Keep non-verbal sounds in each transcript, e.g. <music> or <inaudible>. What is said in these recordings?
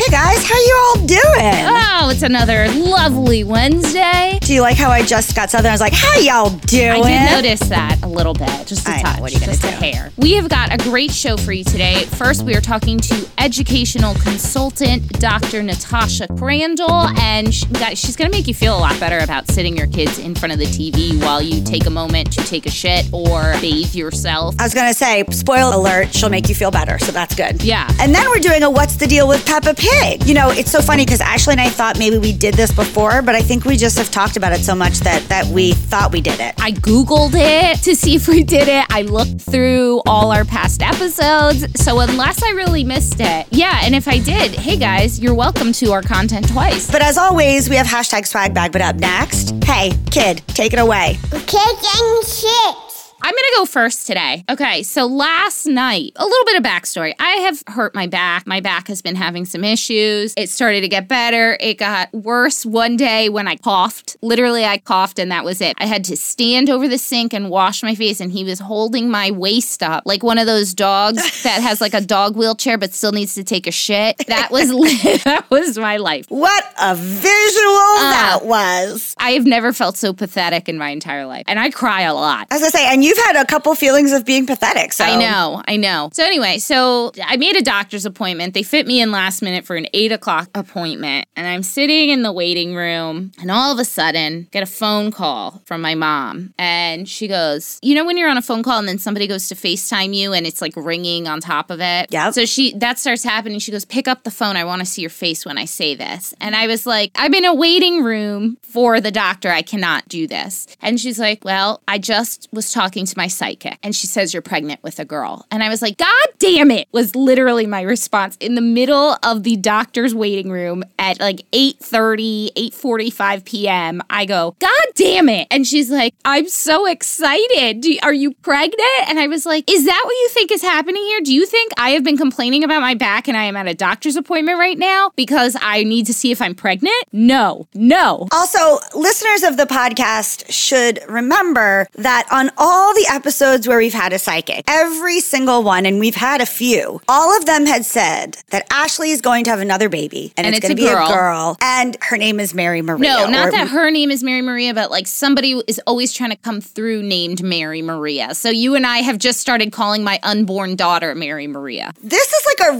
Hey guys, how you all doing? Oh, it's another lovely Wednesday. Do you like how I just got southern? I was like, how y'all doing? I did notice that a little bit, just a I know, touch, what are you gonna just a do? hair. We have got a great show for you today. First, we are talking to educational consultant Dr. Natascha Crandall, and she, she's going to make you feel a lot better about sitting your kids in front of the TV while you take a moment to take a shit or bathe yourself. I was gonna say, spoil alert, she'll make you feel better, so that's good. Yeah. And then we're doing a what's the deal with Peppa Pig? You know, it's so funny because Ashley and I thought maybe we did this before, but I think we just have talked about it so much that that we thought we did it. I Googled it to see if we did it. I looked through all our past episodes. So, unless I really missed it, yeah. And if I did, hey guys, you're welcome to our content twice. But as always, we have hashtag swag bag. But up next, hey, kid, take it away. Kicking shit. I'm to go first today. Okay, so last night, a little bit of backstory. I have hurt my back. My back has been having some issues. It started to get better. It got worse one day when I coughed. Literally, I coughed and that was it. I had to stand over the sink and wash my face, and he was holding my waist up like one of those dogs <laughs> that has like a dog wheelchair but still needs to take a shit. That was <laughs> that was my life. What a visual uh, that was. I have never felt so pathetic in my entire life, and I cry a lot. As I say, and you've had a couple feelings of being pathetic. So I know, I know. So anyway, so I made a doctor's appointment. They fit me in last minute for an eight o'clock appointment, and I'm sitting in the waiting room, and all of a sudden, get a phone call from my mom, and she goes, "You know when you're on a phone call and then somebody goes to Facetime you, and it's like ringing on top of it." Yeah. So she that starts happening. She goes, "Pick up the phone. I want to see your face when I say this." And I was like, "I'm in a waiting room for the doctor. I cannot do this." And she's like, "Well, I just was talking to my psychic, and she says you're pregnant with a girl." And I was like, "God damn it!" Was literally my response in the middle of the doctor's waiting room at like 8:30, 8:45 p.m. I go, "God damn it!" And she's like, "I'm so excited. Are you pregnant?" And I was like, "Is that what you think is happening here? Do you think I have been complaining about my back and I am at a doctor's appointment right now because I need to see if I'm pregnant? No, no." Also, listeners of the podcast should remember that on all the episodes where we've had a psychic, every single one, and we've had a few, all of them had said that Ashley is going to have another baby and, And it's, it's going to be girl. a girl, and her name is Mary Maria. No, not or- that her name is Mary Maria, but like somebody is always trying to come through named Mary Maria. So you and I have just started calling my unborn daughter Mary Maria. This is like a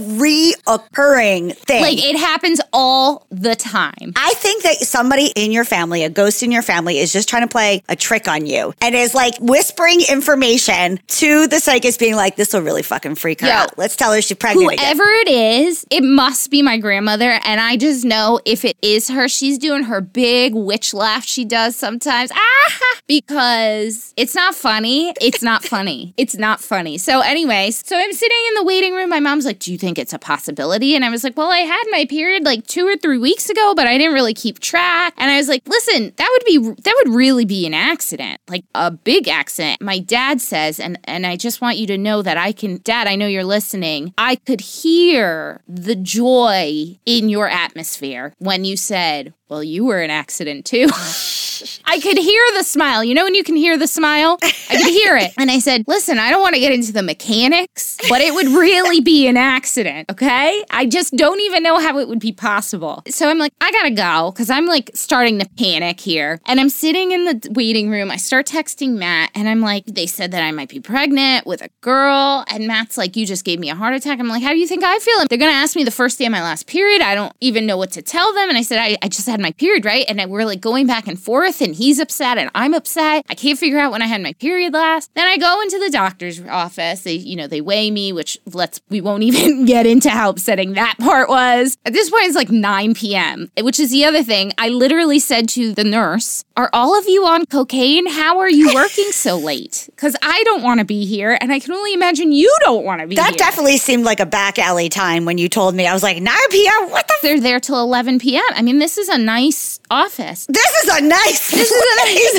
reoccurring thing. Like it happens all the time. I think that somebody in your family, a ghost in your family, is just trying to play a trick on you and is like whispering information to the psychic, being like, this will really fucking freak her Yo, out. Let's tell her she's pregnant. again." Whoever it is, it must be my grandmother. And I just know if it is her, she's doing her big witch laugh she does sometimes. Ah! Because it's not funny. It's not funny. <laughs> It's not funny. So, anyways, so I'm sitting in the waiting room. My mom's like, Do you think it's a possibility? And I was like, Well, I had my period like two or three weeks ago, but I didn't really keep track. And I was like, Listen, that would be, that would really be an accident, like a big accident. My dad says, and, and I just want you to know that I can, Dad, I know you're listening. I could hear the joy in your atmosphere when you said, Well, you were an accident too. I could hear the smile. You know when you can hear the smile? I could hear it. And I said, Listen, I don't want to get into the mechanics, but it would really be an accident, okay? I just don't even know how it would be possible. So I'm like, I gotta go because I'm like starting to panic here. And I'm sitting in the waiting room. I start texting Matt and I'm like, They said that I might be pregnant with a girl. And Matt's like, You just gave me a heart attack. I'm like, How do you think I feel? They're gonna ask me the first day of my last period. I don't even know what to tell them. And I said, I, I just had my period, right? And we're like going back and forth, and he's upset and I'm upset. I can't figure out when I had my period last. Then I go into the doctor's office. They, you know, they weigh me, which let's, we won't <laughs> even get into how upsetting that part was. At this point, it's like 9 p.m., which is the other thing. I literally said to the nurse, Are all of you on cocaine? How are you working so late? Because I don't want to be here, and I can only imagine you don't want to be here. That here. definitely seemed like a back alley time when you told me. I was like, 9 p.m. What the? They're there till 11 p.m. I mean, this is a nice office. this is a nice. This is a nice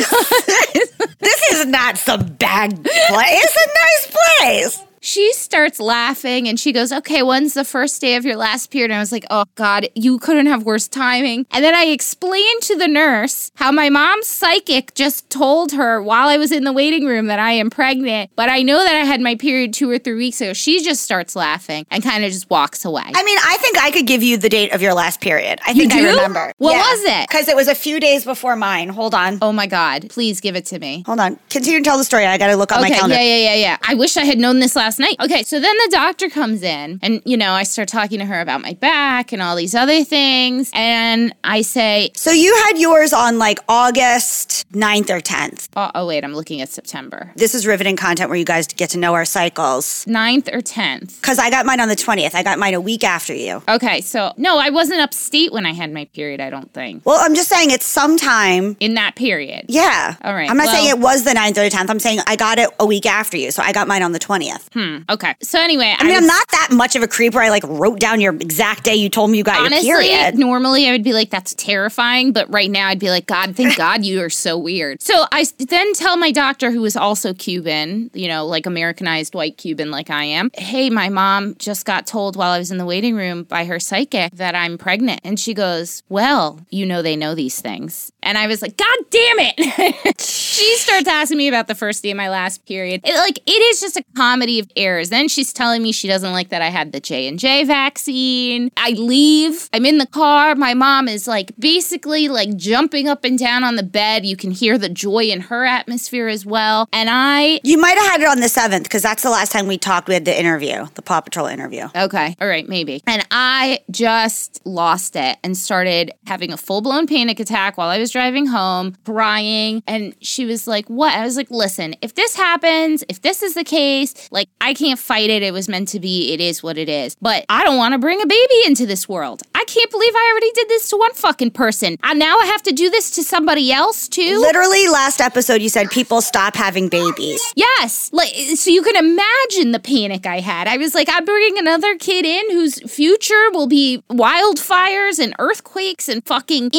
<laughs> This is not some bad place. It's a nice place. She starts laughing and she goes, Okay, when's the first day of your last period? And I was like, Oh God, you couldn't have worse timing. And then I explained to the nurse how my mom's psychic just told her while I was in the waiting room that I am pregnant, but I know that I had my period two or three weeks ago. She just starts laughing and kind of just walks away. I mean, I think I could give you the date of your last period. I think I remember. What was it? Because it was a few days before mine. Hold on. oh my God, please give it to me. Hold on. Continue to tell the story. I got to look on my Okay, calendar. yeah, yeah, yeah, yeah. I wish I had known this last night. Okay, so then the doctor comes in, and you know, I start talking to her about my back and all these other things, and I say, So you had yours on like August 9th or 10th. oh, uh, oh wait, I'm looking at September. This is riveting content where you guys get to know our cycles. 9th or 10th. Because I got mine on the 20th. I got mine a week after you. Okay, so no, I wasn't upstate when I had my period, I don't think. Well, I'm just saying it's sometime. In that period. Yeah. All right, I'm not well- saying it was the 9th or the 10th. I'm saying I got it a week after you. So I got mine on the 20th. Mm-hmm. Okay. So anyway, I mean, I'm not that much of a creep where I like wrote down your exact day you told me you got Honestly, your period. normally I would be like, that's terrifying. But right now I'd be like, God, thank <laughs> God you are so weird. So I then tell my doctor, who is also Cuban, you know, like Americanized white Cuban like I am, hey, my mom just got told while I was in the waiting room by her psychic that I'm pregnant. And she goes, well, you know, they know these things. And I was like, God damn it. <laughs> she starts asking me about the first day of my last period. It, like, it is just a comedy of errors. Then she's telling me she doesn't like that I had the J&J vaccine. I leave. I'm in the car. My mom is like basically like jumping up and down on the bed. You can hear the joy in her atmosphere as well. And I you might have had it on the 7th because that's the last time we talked. We had the interview, the Paw Patrol interview. Okay. All right, maybe. And I just lost it and started having a full blown panic attack while I was driving home, crying. And she was like, What? I was like, Listen, if this happens, if this is the case, like, I can't fight it. It was meant to be. It is what it is. But I don't want to bring a baby into this world. I can't believe I already did this to one fucking person. And now I have to do this to somebody else too. Literally, last episode, you said people stop having babies. Yes. Like so you can imagine the panic I had. I was like, I'm bringing another kid in whose future will be wildfires and earthquakes and fucking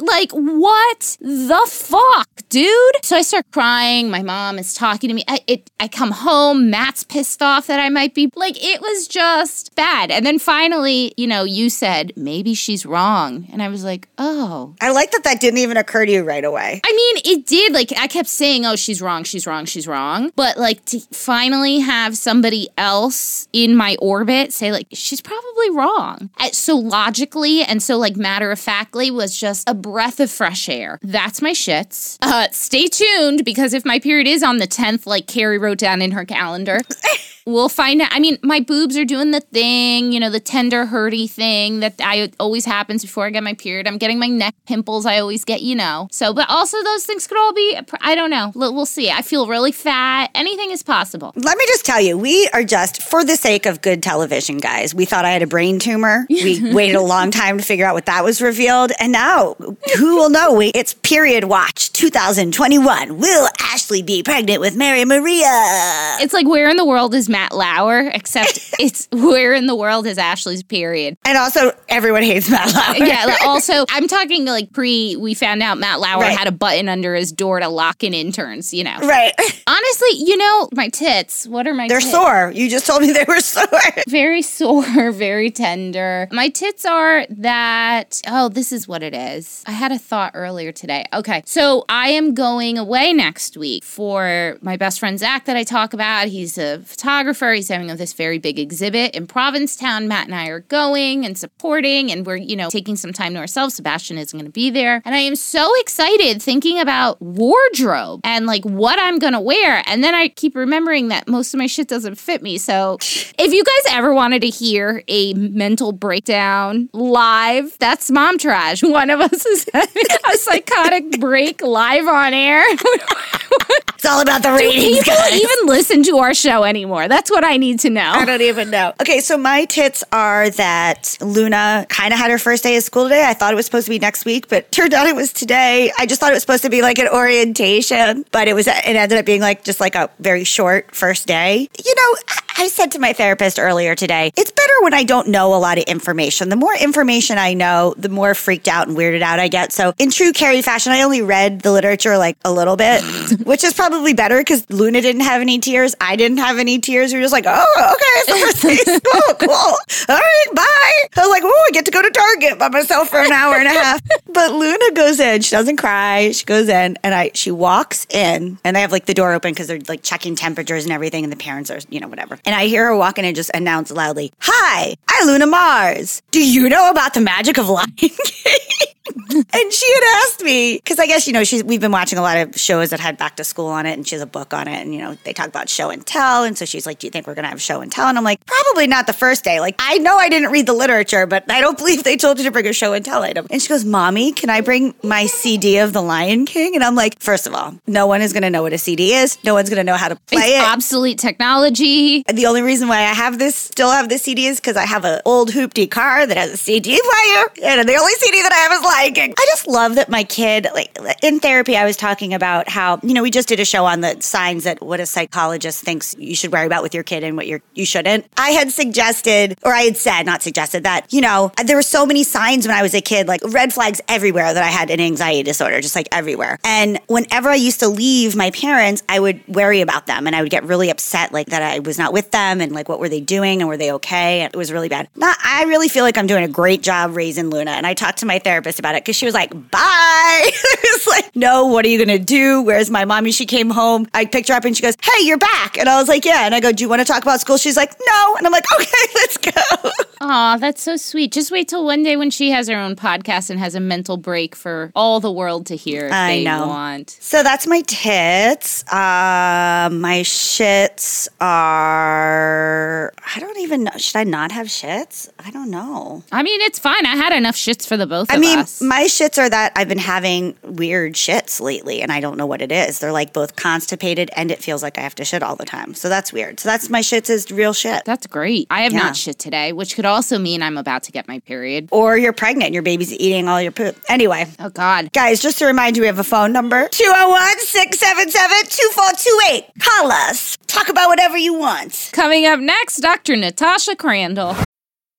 Like, what the fuck, dude? So I start crying. My mom is talking to me. I, it, I come home. Matt's pissed off that I might be like, it was just bad. And then finally, you know, you said, maybe she's wrong. And I was like, oh, I like that that didn't even occur to you right away. I mean, it did. Like, I kept saying, oh, she's wrong, she's wrong, she's wrong. But, like, to finally have somebody else in my orbit say, like, she's probably wrong. So logically and so, like, matter of factly was just a breath of fresh air. That's my shits. Uh, stay tuned because if my period is on the 10th, like Keri wrote down in her calendar, <laughs> We'll find out. I mean, my boobs are doing the thing, you know, the tender, hurty thing that I always happens before I get my period. I'm getting my neck pimples. I always get, you know. So, but also those things could all be. I don't know. We'll see. I feel really fat. Anything is possible. Let me just tell you, we are just, for the sake of good television, guys, we thought I had a brain tumor. We <laughs> waited a long time to figure out what that was revealed. And now, who will know? We, it's Period Watch 2021. Will Ashley be pregnant with Mary Maria? It's like where in the world is Matt Lauer? Except <laughs> it's where in the world is Ashley's period. And also, everyone hates Matt Lauer. Yeah. like, <laughs> also, I'm talking like pre. We found out Matt Lauer Right. had a button under his door to lock in interns. You know. Right. <laughs> Honestly, you know, my tits. What are my? They're tits? sore. You just told me they were sore. very sore, very tender. My tits are that. Oh, this is what it is. I had a thought earlier today. Okay, so I am going away next week for my best friend Zach that I talk about. He's a photographer. He's having this very big exhibit in Provincetown. Matt and I are going and supporting, and we're, you know, taking some time to ourselves. Sebastian isn't going to be there. And I am so excited thinking about wardrobe and like what I'm going to wear. And then I keep remembering that most of my shit doesn't fit me. So if you guys ever wanted to hear a mental breakdown live. That's mom trash. One of us is having a psychotic break live on air. <laughs> It's all about the ratings, Do People guys. even listen to our show anymore. That's what I need to know. I don't even know. Okay, so my tits are that Luna kind of had her first day of school today. I thought it was supposed to be next week, but <laughs> turned out it was today. I just thought it was supposed to be like an orientation, but it was it ended up being like just like a very short first day. You know, I said to my therapist earlier today, it's better when I don't know a lot of information. The more information I know, the more freaked out and weirded out I get. So, in true Keri fashion, I only read the literature like a little bit, <laughs> which is probably better because Luna didn't have any tears. I didn't have any tears. We were just like, oh, okay, day of school, cool. All right, bye. I was like, oh, I get to go to Target by myself for an hour and a half. <laughs> But Luna goes in. She doesn't cry. She goes in, and I she walks in, and they have like the door open because they're like checking temperatures and everything, and the parents are you know whatever. And I hear her walk in and just announce loudly, "Hi, I'm Luna Mars. Do you know about the magic of Lion King?" <laughs> and she had asked me because I guess you know she's we've been watching a lot of shows that had back to school on it, and she has a book on it, and you know they talk about show and tell, and so she's like, "Do you think we're gonna have show and tell?" And I'm like, "Probably not the first day. Like I know I didn't read the literature, but I don't <laughs> believe they told you to bring a show and tell item." And she goes, "Mommy, can I bring my CD of The Lion King?" And I'm like, first of all, no one is gonna know what a CD is. No one's gonna know how to play it's it. obsolete technology. The only reason why I have this, still have this CD, is because I have an old hoopty car that has a CD player, and the only CD that I have is Lion King. I just love that my kid, like in therapy, I was talking about how you know we just did a show on the signs that what a psychologist thinks you should worry about with your kid and what you're you shouldn't. I had suggested, or I had said, not suggested that you know there were so many signs when I was a kid, like red flags everywhere that I had an anxiety disorder, just like everywhere. And whenever I used to leave my parents, I would worry about them and I would get really upset, like that I was not with them and like what were they doing and were they okay? It was really bad. Not, I really feel like I'm doing a great job raising Luna. And I talked to my therapist about it because she was like, bye. <laughs> it's like, no, what are you going to do? Where's my mommy? She came home. I picked her up and she goes, hey, you're back. And I was like, yeah. And I go, do you want to talk about school? She's like, no. And I'm like, <laughs> okay, let's go. Aw, that's so sweet. Just wait till one day when she has her own podcast and has a mental break for all the world to hear if I they know. want. So that's my tits. Uh, my shits are. I don't even know. Should I not have shits? I don't know. I mean, it's fine. I had enough shits for the both I of mean, us. my shits are that I've been having weird shits lately, and I don't know what it is. They're like both constipated, and it feels like I have to shit all the time. So that's weird. So that's my shits is real shit. that's great. I have Yeah. not shit today, which could also mean I'm about to get my period. Or you're pregnant, and your baby's eating all your poop. Anyway. Oh, God. Guys, just to remind you, we have a phone number 201 677 2428. Call us. Talk about whatever you want. Coming up next, Dr. Natascha Crandall.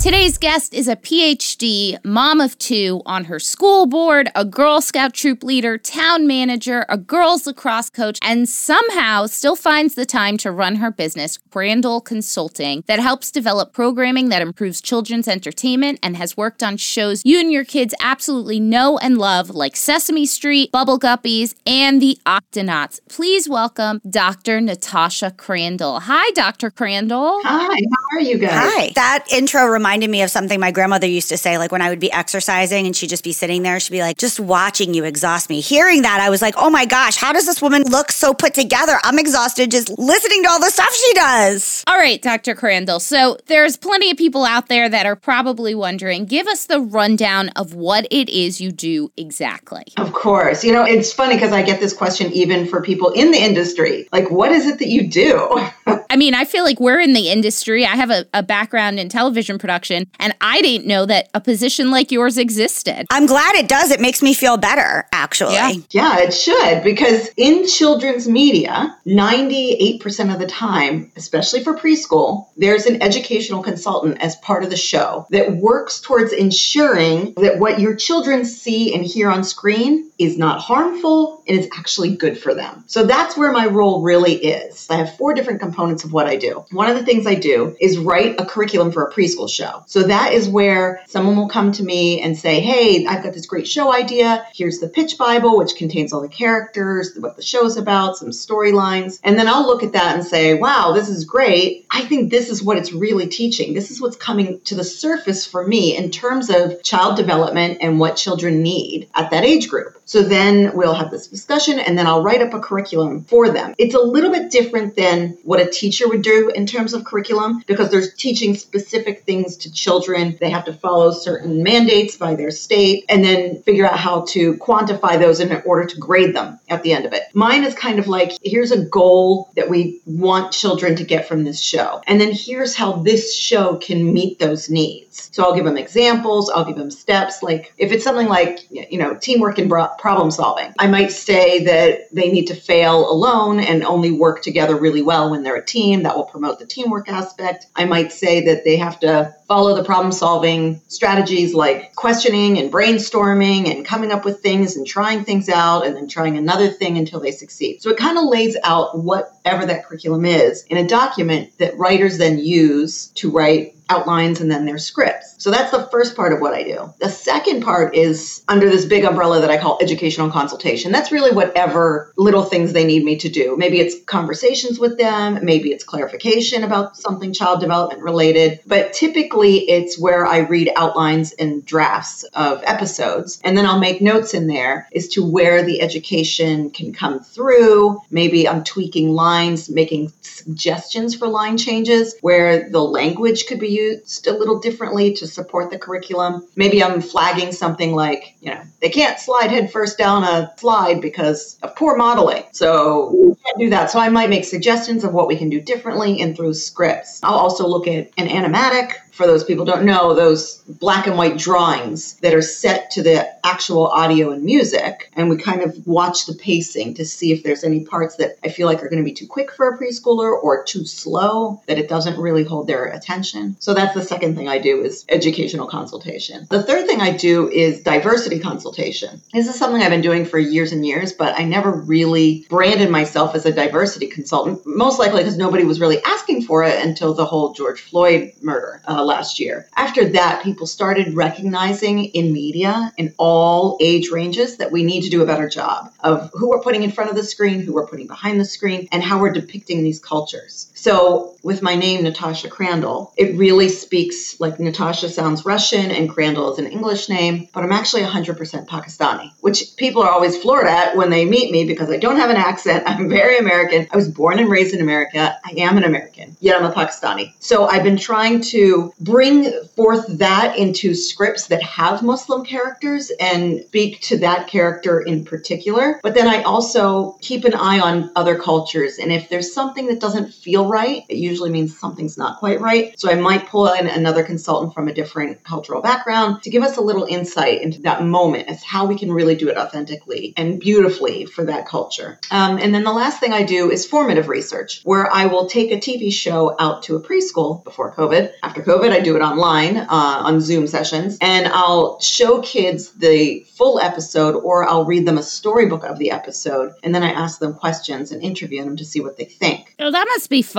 Today's guest is a PhD, mom of two, on her school board, a Girl Scout troop leader, town manager, a girls lacrosse coach, and somehow still finds the time to run her business, Crandall Consulting, that helps develop programming that improves children's entertainment and has worked on shows you and your kids absolutely know and love, like Sesame Street, Bubble Guppies, and the Octonauts. Please welcome Dr. Natascha Crandall. Hi, Dr. Crandall. Hi, how are you guys? Hi. That intro reminded me of something my grandmother used to say, like when I would be exercising and she'd just be sitting there, she'd be like, just watching you exhaust me. Hearing that, I was like, oh my gosh, how does this woman look so put together? I'm exhausted just listening to all the stuff she does. All right, Dr. Crandall. So there's plenty of people out there that are probably wondering give us the rundown of what it is you do exactly. Of course. You know, it's funny because I get this question even for people in the industry. Like, what is it that you do? <laughs> I mean, I feel like we're in the industry. I have a, a background in television production, and I didn't know that a position like yours existed. I'm glad it does. It makes me feel better, actually. Yeah. yeah, it should because in children's media, 98% of the time, especially for preschool, there's an educational consultant as part of the show that works towards ensuring that what your children see and hear on screen is not harmful and is actually good for them. So that's where my role really is. I have four different components of what I do. One of the things I do is write a curriculum for a preschool show. So that is where someone will come to me and say, Hey, I've got this great show idea. Here's the pitch Bible, which contains all the characters, what the show's about, some storylines. And then I'll look at that and say, Wow, this is great. I think this is what it's really teaching. This is what's coming to the surface for me in terms of child development and what children need at that age group. So then we'll have this discussion and then I'll write up a curriculum for them. It's a little bit different than what a teacher would do in terms of curriculum because they're teaching specific things to children. They have to follow certain mandates by their state and then figure out how to quantify those in order to grade them at the end of it. Mine is kind of like here's a goal that we want children to get from this show. And then here's how this show can meet those needs. So I'll give them examples, I'll give them steps. Like if it's something like, you know, teamwork and problem solving. I might say that they need to fail alone and only work together really well when they're a team. That will promote the teamwork aspect. I might say that they have to follow the problem solving strategies like questioning and brainstorming and coming up with things and trying things out and then trying another thing until they succeed. So it kind of lays out whatever that curriculum is in a document that writers then use to write outlines and then their scripts. So that's the first part of what I do. The second part is under this big umbrella that I call educational consultation. That's really whatever little things they need me to do. Maybe it's conversations with them, maybe it's clarification about something child development related, but typically it's where I read outlines and drafts of episodes and then I'll make notes in there as to where the education can come through. Maybe I'm tweaking lines, making suggestions for line changes where the language could be used a little differently to support the curriculum. Maybe I'm flagging something like, you know, they can't slide headfirst down a slide because of poor modeling. So we can't do that. So I might make suggestions of what we can do differently and through scripts. I'll also look at an animatic for those people don't know, those black and white drawings that are set to the actual audio and music. And we kind of watch the pacing to see if there's any parts that I feel like are going to be too quick for a preschooler or too slow, that it doesn't really hold their attention. So that's the second thing I do is educational consultation. The third thing I do is diversity consultation. This is something I've been doing for years and years, but I never really branded myself as a diversity consultant, most likely because nobody was really asking for it until the whole George Floyd murder. Uh, last year. After that, people started recognizing in media in all age ranges that we need to do a better job of who we're putting in front of the screen, who we're putting behind the screen, and how we're depicting these cultures. So, with my name, Natascha Crandall, it really speaks like Natascha sounds Russian and Crandall is an English name, but I'm actually 100% Pakistani, which people are always floored at when they meet me because I don't have an accent. I'm very American. I was born and raised in America. I am an American, yet I'm a Pakistani. So, I've been trying to bring forth that into scripts that have Muslim characters and speak to that character in particular. But then I also keep an eye on other cultures. And if there's something that doesn't feel right, it usually means something's not quite right. So I might pull in another consultant from a different cultural background to give us a little insight into that moment as how we can really do it authentically and beautifully for that culture. Um, and then the last thing I do is formative research, where I will take a TV show out to a preschool before COVID. After COVID, I do it online uh, on Zoom sessions, and I'll show kids the full episode or I'll read them a storybook of the episode, and then I ask them questions and interview them to see what they think. Oh, that must be fun.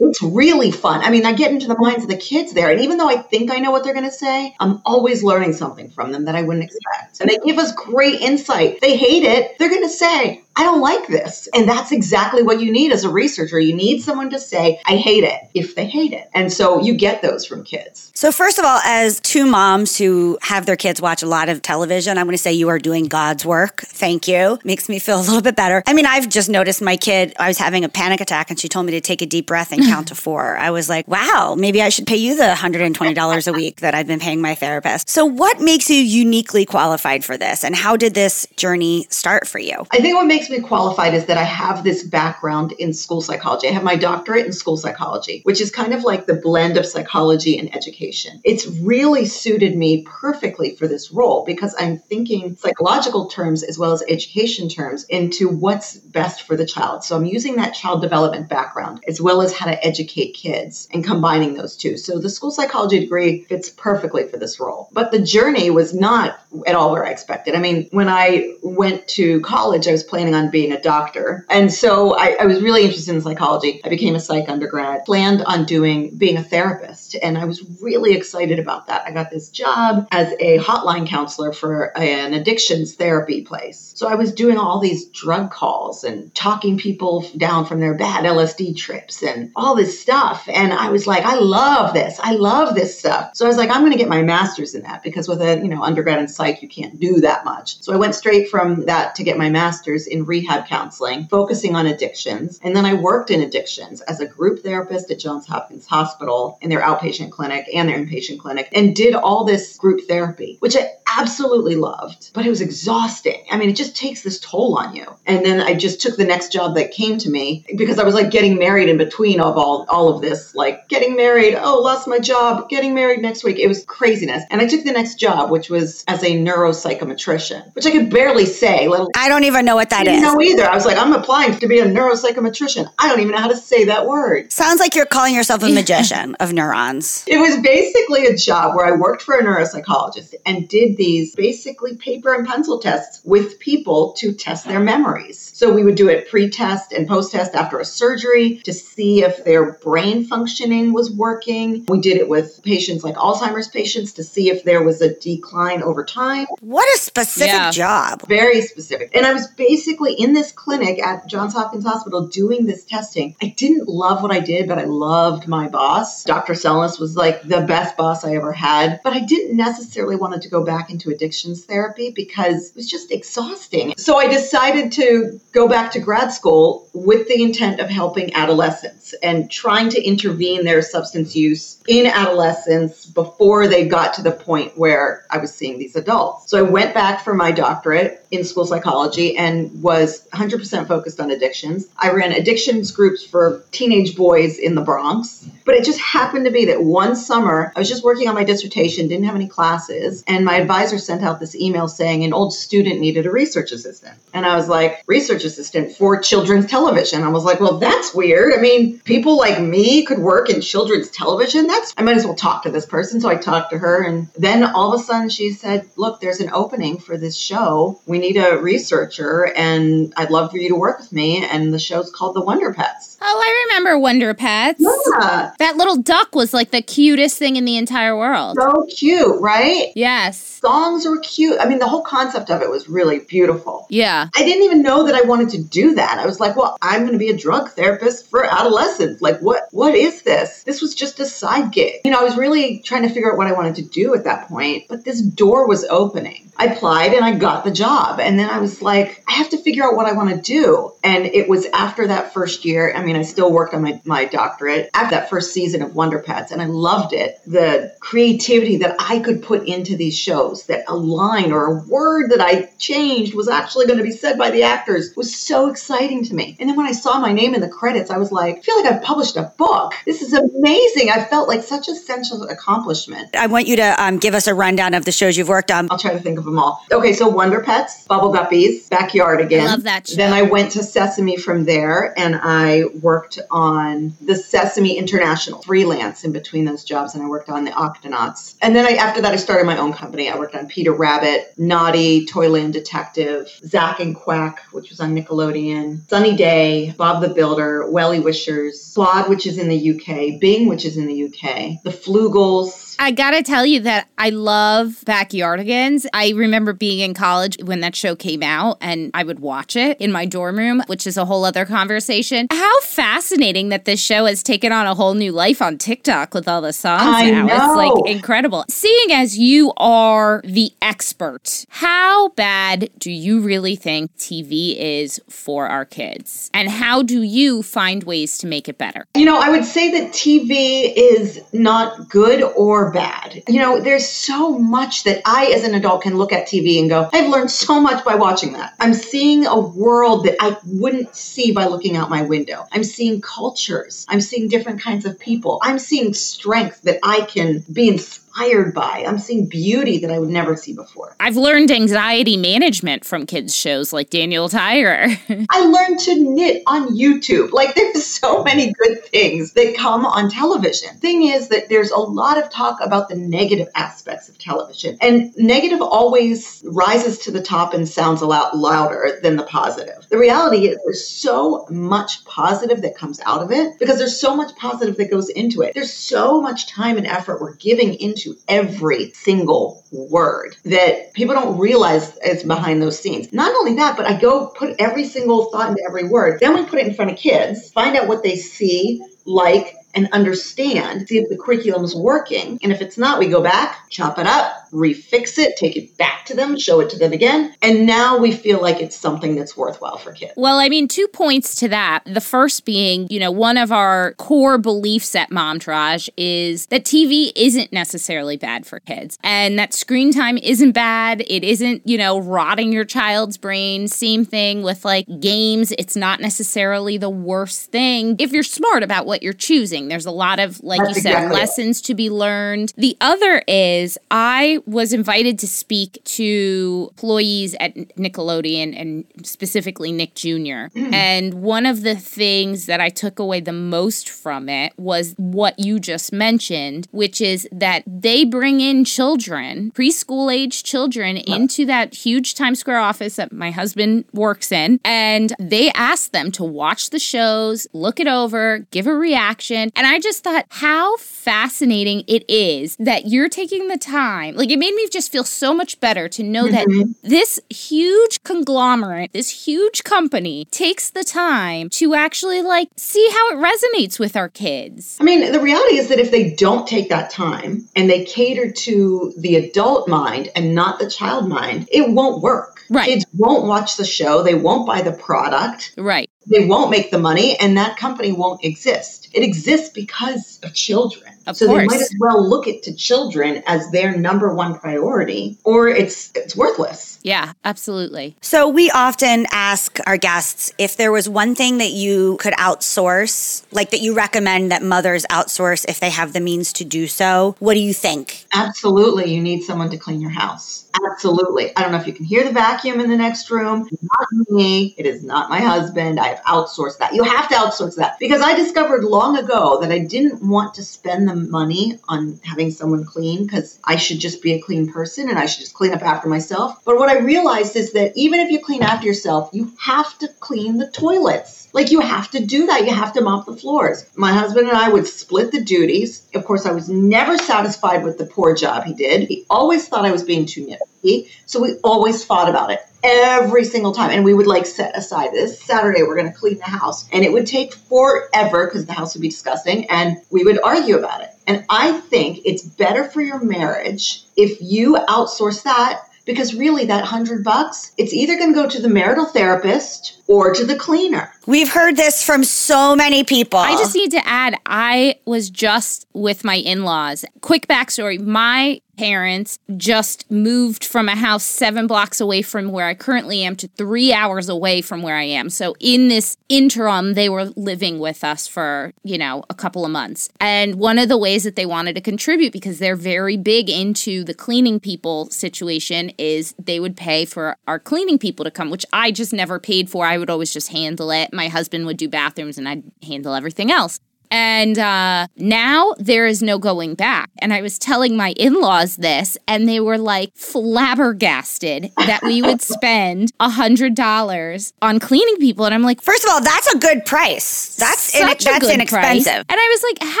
It's really fun. I mean, I get into the minds of the kids there, and even though I think I know what they're going to say, I'm always learning something from them that I wouldn't expect. And they give us great insight. They hate it. They're going to say, I don't like this. And that's exactly what you need as a researcher. You need someone to say, I hate it, if they hate it. And so you get those from kids. So, first of all, as two moms who have their kids watch a lot of television, I want to say you are doing God's work. Thank you. Makes me feel a little bit better. I mean, I've just noticed my kid, I was having a panic attack and she told me to take a deep breath and count to <laughs> four. I was like, wow, maybe I should pay you the $120 a week that I've been paying my therapist. So, what makes you uniquely qualified for this? And how did this journey start for you? I think what makes makes me qualified is that I have this background in school psychology. I have my doctorate in school psychology, which is kind of like the blend of psychology and education. It's really suited me perfectly for this role because I'm thinking psychological terms as well as education terms into what's best for the child. So I'm using that child development background as well as how to educate kids and combining those two. So the school psychology degree fits perfectly for this role. But the journey was not at all where I expected. I mean, when I went to college, I was planning on being a doctor. And so I, I was really interested in psychology. I became a psych undergrad, planned on doing being a therapist. And I was really excited about that. I got this job as a hotline counselor for an addictions therapy place. So I was doing all these drug calls and talking people down from their bad LSD trips and all this stuff. And I was like, I love this. I love this stuff. So I was like, I'm going to get my master's in that because with a, you know, undergrad in psych, you can't do that much. So I went straight from that to get my master's in rehab counseling, focusing on addictions. And then I worked in addictions as a group therapist at Johns Hopkins Hospital in their outpatient clinic and their inpatient clinic and did all this group therapy, which I absolutely loved, but it was exhausting. I mean, it just takes this toll on you. And then I just took the next job that came to me because I was like getting married in between of all, all of this, like getting married, oh, lost my job, getting married next week. It was craziness. And I took the next job, which was as a neuropsychometrician, which I could barely say. I don't even know what that I is. know either. I was like, I'm applying to be a neuropsychometrician. I don't even know how to say that word. Sounds like you're calling yourself a <laughs> magician of neurons. It was basically a job where I worked for a neuropsychologist and did these basically paper and pencil tests with people to test their memories. So we would do it pre test and post test after a surgery to see if their brain functioning was working. We did it with patients like Alzheimer's patients to see if there was a decline over time. What a specific Yeah. job. Very specific. And I was basically in this clinic at Johns Hopkins Hospital doing this testing. I didn't love what I did, but I loved my boss. Dr. Selness was like the best boss I ever had. But I didn't necessarily want to go back into addictions therapy because it was just exhausting. So I decided to go back to grad school with the intent of helping adolescents and trying to intervene their substance use in adolescence before they got to the point where I was seeing these adults. So I went back for my doctorate in school psychology and was 100% focused on addictions. I ran addictions groups for teenage boys in the Bronx, but it just happened to be that one summer I was just working on my dissertation, didn't have any classes, and my advisor sent out this email saying an old student needed a research assistant. And I was like, research assistant for children's television. I was like, well, that's weird. I mean, people like me could work in children's television. That's, I might as well talk to this person. So I talked to her. And then all of a sudden she said, look, there's an opening for this show. We need a researcher and I'd love for you to work with me. And the show's called The Wonder Pets. Oh, I remember Wonder Pets. Yeah, That little duck was like the cutest thing in the entire world. so cute, right? Yes. Songs were cute. I mean, the whole concept of it was really beautiful. Yeah. I didn't even know that I wanted to do that. I was like, well, I'm going to be a drug therapist for adolescents. Like, what, what is this? This was just a side gig. You know, I was really trying to figure out what I wanted to do at that point, but this door was opening. I applied and I got the job. And then I was like, I have to figure out what I want to do. And it was after that first year. I mean, I still worked on my, my doctorate after that first season of Wonder Pets, and I loved it. The creativity that I could put into these shows, that a line or a word that I changed was actually going to be said by the actors was so exciting to me. And then when I saw my name in the credits, I was like, I feel like I've published a book. This is amazing. I felt like such a sense of accomplishment. I want you to um, give us a rundown of the shows you've worked on. I'll try to think of them all. Okay, so Wonder Pets, Bubble Guppies, Backyard again. I love that show. Then I went to Sesame from there and I worked on the Sesame International freelance in between those jobs and I worked on the Octonauts. And then I, after that, I started my own company. I worked on Peter Rabbit, Noddy, Toyland Detective, Zack and Quack, which was on Nickelodeon, Sunny Day, Bob the Builder, WellieWishers, Plod, which is in the UK, Bing, which is in the UK, The Flugels. I gotta tell you that I love Backyardigans. I remember being in college when that show came out and I would watch it in my dorm room, which is a whole other conversation. How fascinating that this show has taken on a whole new life on TikTok with all the songs I now. It's like incredible. Seeing as you are the expert, how bad do you really think TV is for our kids? And how do you find ways to make it better? You know, I would say that TV is not good or bad. You know, there's so much that I, as an adult, can look at TV and go, I've learned so much by watching that. I'm seeing a world that I wouldn't see by looking out my window. I'm seeing cultures. I'm seeing different kinds of people. I'm seeing strength that I can be inspired by. I'm seeing beauty that I would never see before. I've learned anxiety management from kids' shows like Daniel Tiger. <laughs> I learned to knit on YouTube. Like there's so many good things that come on television. Thing is that there's a lot of talk about the negative aspects of television. And negative always rises to the top and sounds a lot louder than the positive. The reality is there's so much positive that comes out of it because there's so much positive that goes into it. There's so much time and effort we're giving into every single word that people don't realize is behind those scenes. Not only that, but I go put every single thought into every word. Then we put it in front of kids, find out what they see, like, and understand, see if the curriculum is working. And if it's not, we go back, chop it up, refix it, take it back to them, show it to them again. And now we feel like it's something that's worthwhile for kids. Well, I mean, two points to that. The first being, you know, one of our core beliefs at Momtourage is that TV isn't necessarily bad for kids and that screen time isn't bad. It isn't, you know, rotting your child's brain. Same thing with like games. It's not necessarily the worst thing if you're smart about what you're choosing. There's a lot of, like That's you said, exactly lessons to be learned. The other is I was invited to speak to employees at Nickelodeon and specifically Nick Jr. <clears throat> And one of the things that I took away the most from it was what you just mentioned, which is that they bring in children, preschool age children, into that huge Times Square office that my husband works in. And they ask them to watch the shows, look it over, give a reaction. And I just thought how fascinating it is that you're taking the time. Like it made me just feel so much better to know that mm-hmm. this huge conglomerate, this huge company takes the time to actually like see how it resonates with our kids. I mean, the reality is that if they don't take that time and they cater to the adult mind and not the child mind, it won't work. Right. Kids won't watch the show, they won't buy the product, Right. they won't make the money, and that company won't exist. It exists because of children. Of so they might as well look it to children as their number one priority, or it's it's worthless. Yeah, absolutely. So we often ask our guests if there was one thing that you could outsource, like that you recommend that mothers outsource if they have the means to do so. What do you think? Absolutely, you need someone to clean your house. Absolutely. I don't know if you can hear the vacuum in the next room. Not me. It is not my husband. I have outsourced that. You have to outsource that because I discovered long ago that I didn't want to spend the money on having someone clean because I should just be a clean person and I should just clean up after myself. But what I realized is that even if you clean after yourself, you have to clean the toilets. Like you have to do that. You have to mop the floors. My husband and I would split the duties. Of course, I was never satisfied with the poor job he did. He always thought I was being too nitpicky. So we always fought about it every single time. And we would like set aside this Saturday, we're going to clean the house. And it would take forever because the house would be disgusting. And we would argue about it. And I think it's better for your marriage if you outsource that because really that hundred bucks, it's either going to go to the marital therapist or to the cleaner. We've heard this from so many people. I just need to add, I was just with my in laws. Quick backstory my parents just moved from a house seven blocks away from where I currently am to three hours away from where I am. So, in this interim, they were living with us for, you know, a couple of months. And one of the ways that they wanted to contribute, because they're very big into the cleaning people situation, is they would pay for our cleaning people to come, which I just never paid for. I would always just handle it. My husband would do bathrooms and I'd handle everything else. And uh, now there is no going back. And I was telling my in laws this, and they were like flabbergasted that we would <laughs> spend a $100 on cleaning people. And I'm like, First of all, that's a good price. That's in, that's good inexpensive. price. And I was like, how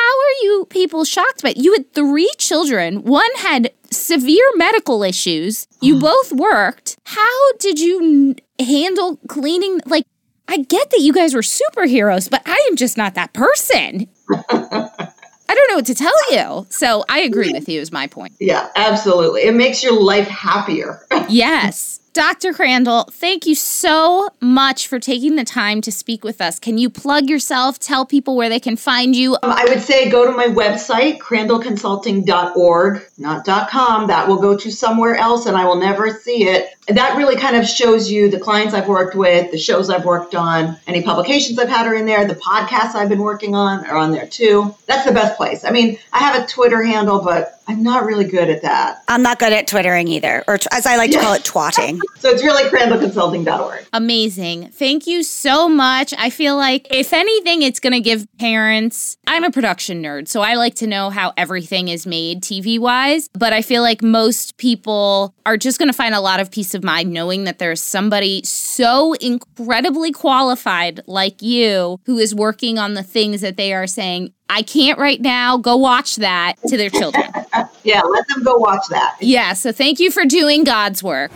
are you people shocked by it? You had three children. One had severe medical issues. You both worked. How did you handle cleaning? Like, I get that you guys were superheroes, but I am just not that person. I don't know what to tell you. So I agree with you, is my point. Yeah, absolutely. It makes your life happier. <laughs> Yes. Dr. Crandall, thank you so much for taking the time to speak with us. Can you plug yourself, tell people where they can find you? Um, I would say go to my website, crandallconsulting.org, not .com. That will go to somewhere else and I will never see it. That really kind of shows you the clients I've worked with, the shows I've worked on, any publications I've had are in there, the podcasts I've been working on are on there too. That's the best place. I mean, I have a Twitter handle, but I'm not really good at that. I'm not good at twittering either, or t- as I like to call it, <laughs> twatting. So it's really crandallconsulting.org. Amazing. Thank you so much. I feel like, if anything, it's going to give parents. I'm a production nerd, so I like to know how everything is made TV wise. But I feel like most people are just going to find a lot of peace of mind knowing that there's somebody so incredibly qualified like you who is working on the things that they are saying, I can't right now. Go watch that to their children. <laughs> Yeah, let them go watch that. yeah. So thank you for doing God's work.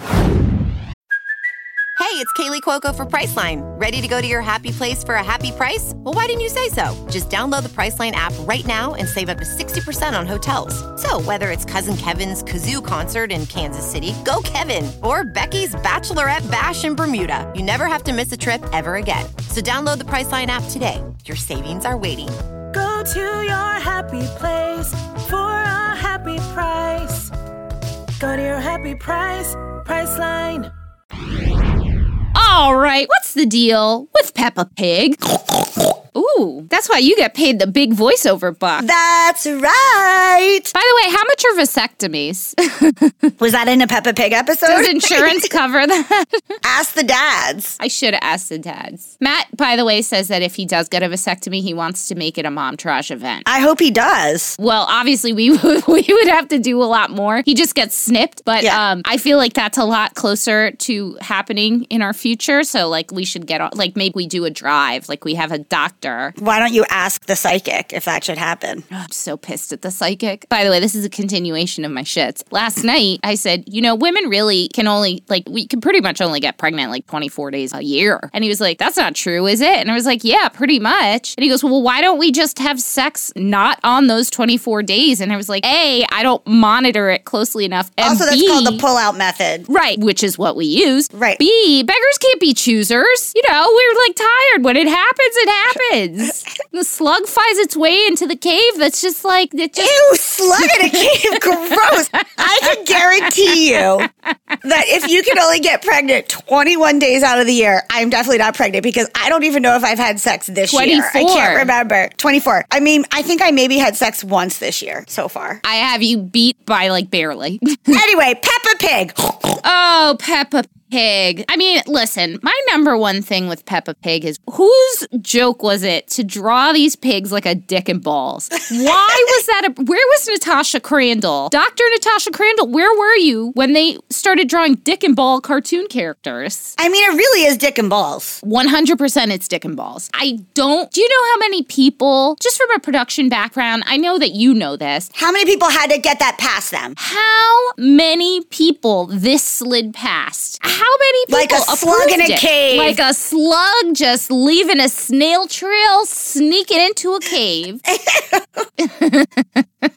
Hey, it's Kaley Cuoco for Priceline. Ready to go to your happy place for a happy price? Well, why didn't you say so? Just download the Priceline app right now and save up to 60% on hotels. So, whether it's Cousin Kevin's Kazoo concert in Kansas City, go Kevin, or Becky's Bachelorette Bash in Bermuda, you never have to miss a trip ever again. So, download the Priceline app today. Your savings are waiting. Go to your happy place for a happy price. Go to your happy price, Priceline. All right, what's the deal with Peppa Pig? <laughs> Ooh, that's why you get paid the big voiceover buck. That's right. By the way, how much are vasectomies? <laughs> Was that in a Peppa Pig episode? Does insurance <laughs> cover that? Ask the dads. I should have asked the dads. Matt, by the way, says that if he does get a vasectomy, he wants to make it a Momtourage event. I hope he does. Well, obviously, we <laughs> would, we would have to do a lot more. He just gets snipped, but Yeah. um, I feel like that's a lot closer to happening in our future. So, like, we should get on, like, maybe we do a drive, like, we have a doctor. Why don't you ask the psychic if that should happen? <gasps> I'm so pissed at the psychic. By the way, this is a continuation of my shits. Last night, I said, you know, women really can only, like, we can pretty much only get pregnant like 24 days a year. And he was like, that's not true, is it? And I was like, yeah, pretty much. And he goes, well, why don't we just have sex not on those 24 days? And I was like, A, I don't monitor it closely enough. And also, that's B, called the pull-out method. Right, which is what we use. Right. B, beggars can't be choosers. You know, we're like tired. When it happens, it happens. The slug finds its way into the cave. That's just like, it just Ew, slug in a cave, gross. I can guarantee you that if you can only get pregnant 21 days out of the year, I'm definitely not pregnant because I don't even know if I've had sex this year. I can't remember. 24. I mean, I think I maybe had sex once this year so far. I have you beat by like barely. <laughs> anyway, Peppa Pig. oh, Peppa Pig. I mean, listen, my number one thing with Peppa Pig is whose joke was it to draw these pigs like a dick and balls? Why <laughs> was that? A, where was Natascha Crandall? Dr. Natascha Crandall, where were you when they started drawing dick and ball cartoon characters? I mean, it really is dick and balls. 100% it's dick and balls. I don't. Do you know how many people, just from a production background, I know that you know this, How many people had to get that past them? how many people this slid past? How many people Like a slug in a it? cave. Like a slug just leaving a snail trail, sneaking into a cave. <laughs>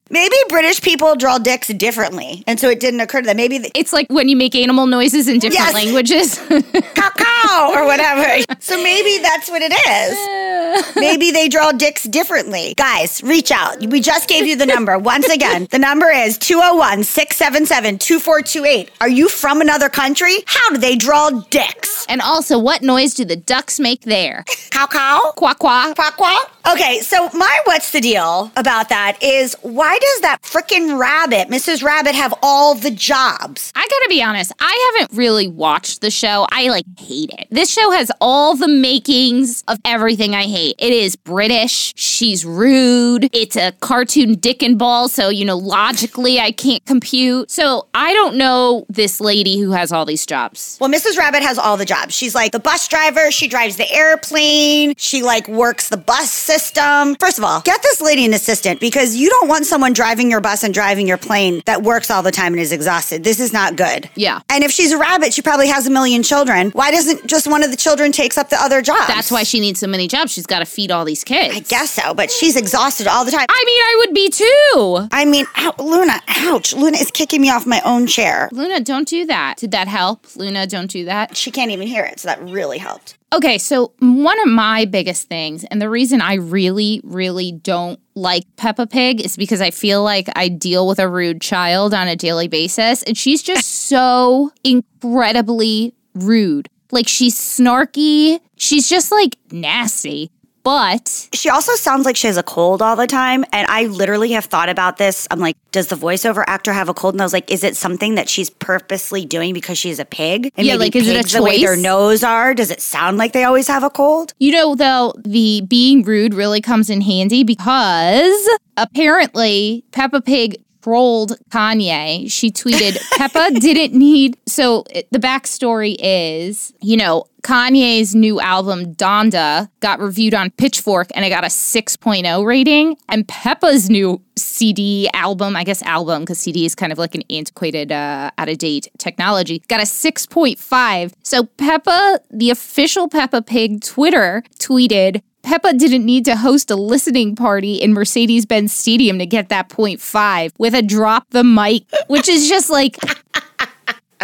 Maybe British people draw dicks differently, and so it didn't occur to them. Maybe the It's like when you make animal noises in different Yes. languages. <laughs> cow or whatever. So maybe that's what it is. <laughs> Maybe they draw dicks differently. Guys, reach out. We just gave you the number. Once again, the number is 201 677 2428. Are you from another country? How do they draw dicks? and also, what noise do the ducks make there? Cow cow? Quack quack. Quack quack? Okay, so my what's the deal about that is why does that frickin' rabbit, Mrs. Rabbit, have all the jobs? I gotta be honest, I haven't really watched the show. I like hate it. This show has all the makings of everything I hate. It is British, she's rude, it's a cartoon dick and ball, so you know, logically I can't compute. So I don't know this lady who has all these jobs. Well, Mrs. Rabbit has all the jobs. She's like the bus driver, she drives the airplane, she like works the bus system. System. First of all, get this lady an assistant because you don't want someone driving your bus and driving your plane that works all the time and is exhausted. This is not good. Yeah. And if she's a rabbit, she probably has a million children. Why doesn't just one of the children takes up the other job? That's why she needs so many jobs. She's got to feed all these kids. I guess so, but she's exhausted all the time. I mean, I would be too. I mean, ow, Luna, ouch. Luna is kicking me off my own chair. Luna, don't do that. Did that help? Luna, don't do that. She can't even hear it, so that really helped. Okay, so one of my biggest things, and the reason I really, really don't like Peppa Pig is because I feel like I deal with a rude child on a daily basis, and she's just <laughs> so incredibly rude. Like she's snarky, she's just like nasty. But She also sounds like she has a cold all the time. And I literally have thought about this. I'm like, does the voiceover actor have a cold? And I was like, is it something that she's purposely doing because she's a pig? And Yeah, like, is it a pigs, the way their choice? nose are? Does it sound like they always have a cold? You know, though, the being rude really comes in handy because apparently Peppa Pig trolled Kanye. She tweeted, Peppa <laughs> didn't need. So the backstory is, you know, Kanye's new album, Donda, got reviewed on Pitchfork and it got a 6.0 rating. And Peppa's new CD album, I guess album, because CD is kind of like an antiquated, uh, out of date technology, got a 6.5. So Peppa, the official Peppa Pig Twitter, tweeted, Peppa didn't need to host a listening party in Mercedes Benz Stadium to get that point five with a drop the mic, which is just like. <laughs>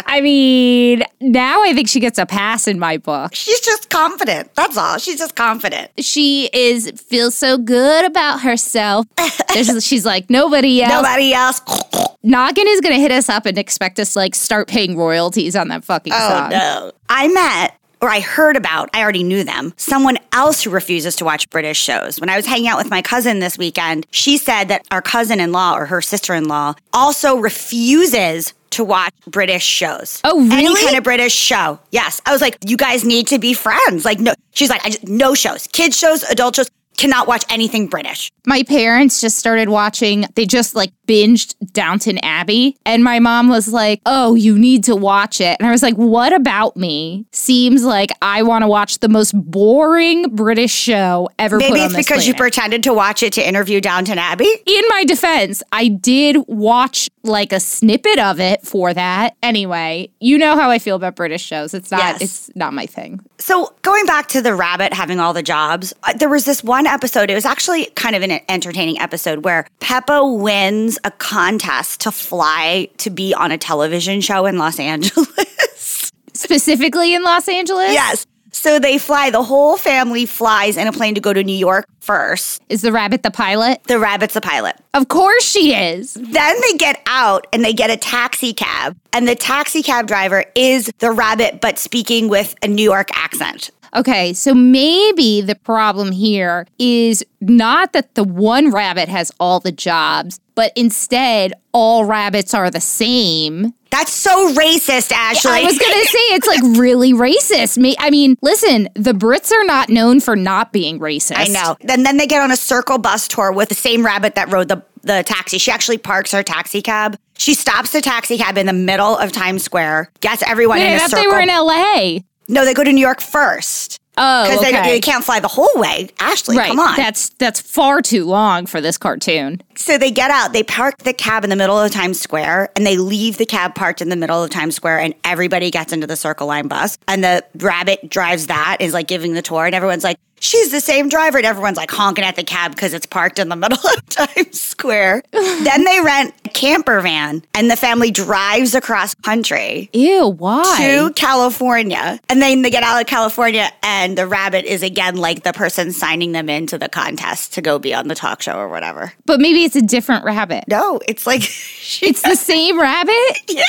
I mean, now I think she gets a pass in my book. She's just confident. That's all. She's just confident. She is feels so good about herself. <laughs> She's like nobody else. Nobody else. Noggin is gonna hit us up and expect us to like start paying royalties on that fucking Oh, song. no. I met or I heard about, I already knew them, someone else who refuses to watch British shows. When I was hanging out with my cousin this weekend, she said that our cousin in law or her sister in law also refuses to watch British shows. Oh, really? Any kind of British show. Yes. I was like, you guys need to be friends. Like, no, she's like, I just, no shows, kids shows, adult shows, cannot watch anything British. My parents just started watching, they just like binged Downton Abbey. And my mom was like, Oh, you need to watch it. And I was like, What about me seems like I want to watch the most boring British show ever put Maybe on it's because you pretended to watch it to interview Downton Abbey. In my defense, I did watch like a snippet of it for that. Anyway, you know how I feel about British shows. It's not Yes. it's not my thing. So going back to the rabbit having all the jobs, uh, there was this one episode. It was actually kind of an entertaining episode where Peppa wins a contest to fly to be on a television show in Los <laughs> Angeles. Specifically in Los Angeles? yes. So they fly. The whole family flies in a plane to go to New York first. Is the rabbit the pilot? The rabbit's the pilot. Of course she is. Then they get out and they get a taxi cab, and the taxi cab driver is the rabbit, but speaking with a New York accent. Okay, so maybe the problem here is not that the one rabbit has all the jobs, but instead all rabbits are the same. That's so racist, Ashley. I was gonna say it's like <laughs> really racist. Me, I mean, listen, the Brits are not known for not being racist. I know. And then they get on a circle bus tour with the same rabbit that rode the, the taxi. She actually parks her taxi cab. She stops the taxi cab in the middle of Times Square, gets everyone Wait, in a circle. they were in LA. No, they go to New York first. Oh, Because okay. they, they can't fly the whole way. Ashley, right. come on. That's that's far too long for this cartoon. So they get out, they park the cab in the middle of Times Square, and they leave the cab parked in the middle of Times Square, and everybody gets into the Circle Line bus. And the rabbit drives that, is like giving the tour, and everyone's like, she's the same driver. And everyone's like honking at the cab because it's parked in the <laughs> middle of Times Square. <laughs> then they rent a camper van, and the family drives across country. Ew, why? To California. And then they get out of California, and the rabbit is again like the person signing them into the contest to go be on the talk show or whatever. But maybe it's a different rabbit. No, it's like <laughs> It's the same rabbit? Yeah.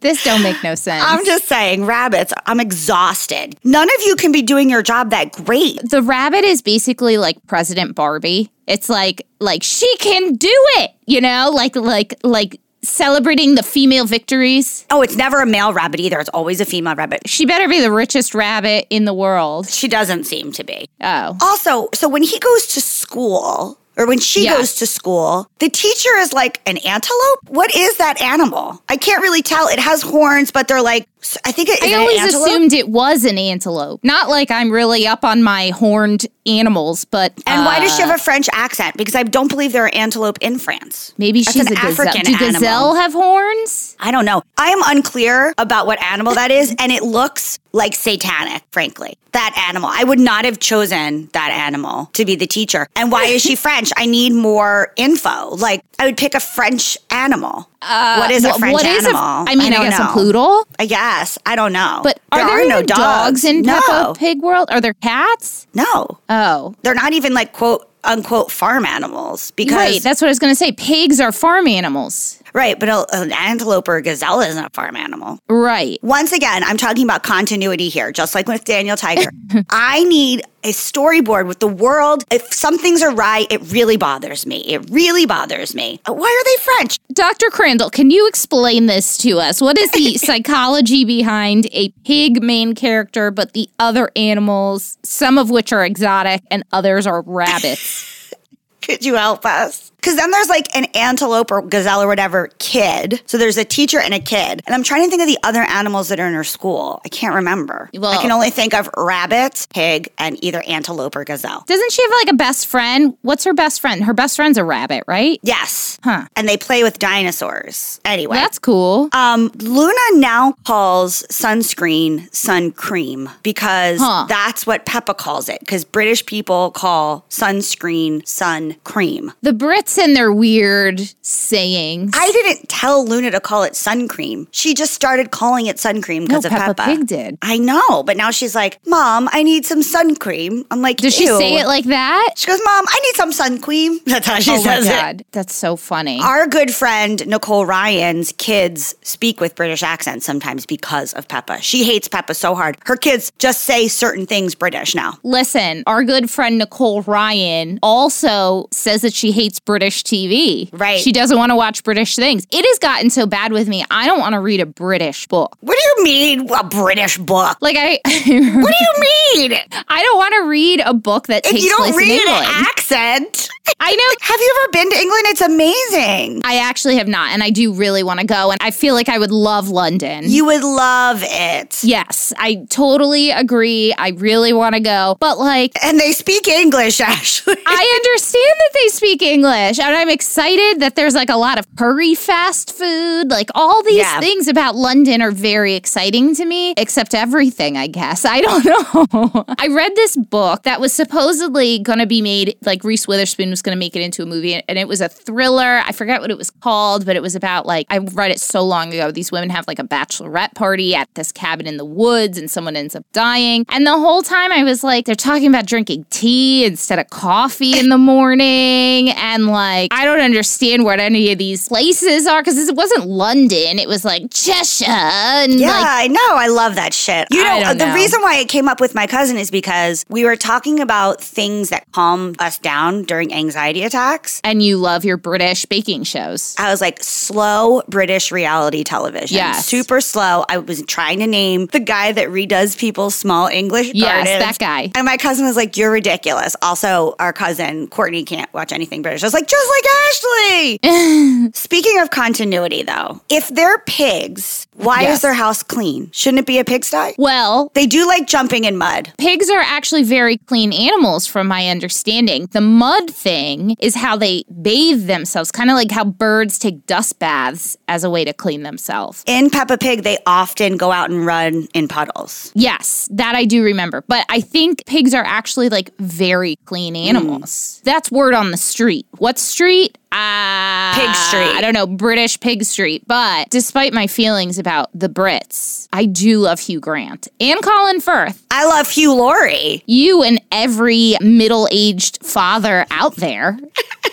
This don't make no <laughs> sense. I'm just saying, rabbits, I'm exhausted. None of you can be doing your job that great. the rabbit is basically like President Barbie. It's like like she can do it, you know, like like like celebrating the female victories. Oh, it's never a male rabbit either. It's always a female rabbit. She better be the richest rabbit in the world. She doesn't seem to be. Oh. Also, so when he goes to school, or when she Yeah. goes to school, the teacher is like an antelope. What is that animal? I can't really tell. It has horns, but they're like I think it I an always assumed it was an antelope. Not like I'm really up on my horned animals, but And why does she uh, have a French accent? Because I don't believe there are antelope in France. Maybe That's she's an a gazelle. African Do animal. gazelle have horns? I don't know. I am unclear about what animal that is, and it looks like satanic, frankly. That animal. I would not have chosen that animal to be the teacher. And why is she <laughs> French? I need more info. Like, I would pick a French animal. Uh, what is a French what is animal? I mean, I, don't guess know. a poodle. Uh, I guess. I don't know. But are there, no even dogs, in no. Peppa Pig world? Are there cats? No. Oh, They're not even like quote unquote farm animals because right. That's what I was going to say. Pigs are farm animals. Right, but a, an antelope or a gazelle isn't a farm animal. Right. Once again, I'm talking about continuity here, just like with Daniel Tiger. <laughs> I need a storyboard with the world. If some things are right, it really bothers me. It really bothers me. Uh, Why are they French? Dr. Crandall, can you explain this to us? What is the <laughs> psychology behind a pig main character, but the other animals, some of which are exotic and others are rabbits? <laughs> Could you help us? Because then there's like an antelope or gazelle or whatever kid. So there's a teacher and a kid. And I'm trying to think of the other animals that are in her school. I can't remember. I can only think of rabbit, pig, and either antelope or gazelle. Doesn't she have like a best friend? What's her best friend? Her best friend's a rabbit, right? Yes. Huh. And they play with dinosaurs. Anyway. That's cool. Um, Luna now calls sunscreen sun cream because Huh. that's what Peppa calls it. Because British people call sunscreen sun cream. The Brits and their weird sayings. I didn't tell Luna to call it sun cream. She just started calling it sun cream no, because of Peppa Peppa. Pig did. I know, but now she's like, "Mom, I need some sun cream." I'm like, Does she say it like that? She goes, "Mom, I need some sun cream." <laughs> That's how she oh my says it. that's so funny. Our good friend Nicole Ryan's kids speak with British accents sometimes because of Peppa. She hates Peppa so hard. Her kids just say certain things British now. Listen, our good friend Nicole Ryan also says that she hates British TV. Right. She doesn't want to watch British things. It has gotten so bad with me. I don't want to read a British book. What do you mean a British book? Like I <laughs> What do you mean? I don't want to read a book that If takes you don't place read in an accent. I know Have you ever been to England? It's amazing. I actually have not and I do really want to go and I feel like I would love London. You would love it. yes, I totally agree. I really want to go. But like And they speak English, <laughs> Ashley. I understand that they speak English, and I'm excited that there's like a lot of curry fast food. Like all these Yeah. things about London are very exciting to me, except everything, I guess. I don't <laughs> know. I read this book that was supposedly going to be made, like Reese Witherspoon was going to make it into a movie, and it was a thriller. I forget what it was called, but it was about like, I read it so long ago. These women have like a bachelorette party at this cabin in the woods, and someone ends up dying. And the whole time I was like, they're talking about drinking tea instead of coffee in the morning. And like, I don't understand what any of these places are because it wasn't London. It was like Cheshire. And Yeah, like, I know. I love that shit. You know, I uh, the know. reason why it came up with my cousin is because we were talking about things that calm us down during anxiety attacks. and you love your British baking shows. I was like, slow British reality television. Yeah. Super slow. I was trying to name the guy that redoes people's small English Yes, gardens. that guy. And my cousin was like, You're ridiculous. Also, our cousin, Courtney, can't watch anything British. I was like, Just like Ashley. <laughs> Speaking of continuity, though, if they're pigs, why Yes. is their house clean? Shouldn't it be a pigsty? Well, They do like jumping in mud. Pigs are actually very clean animals, from my understanding. The mud thing is how they bathe themselves, kind of like how birds take dust baths as a way to clean themselves. In Peppa Pig, they often go out and run in puddles. Yes, that I do remember. But I think pigs are actually like very clean hmm. animals. That's word on the street. What street? Ah, Pig Street. I don't know, British Pig Street. But despite my feelings about the Brits, I do love Hugh Grant and Colin Firth. I love Hugh Laurie. you and every middle aged father out there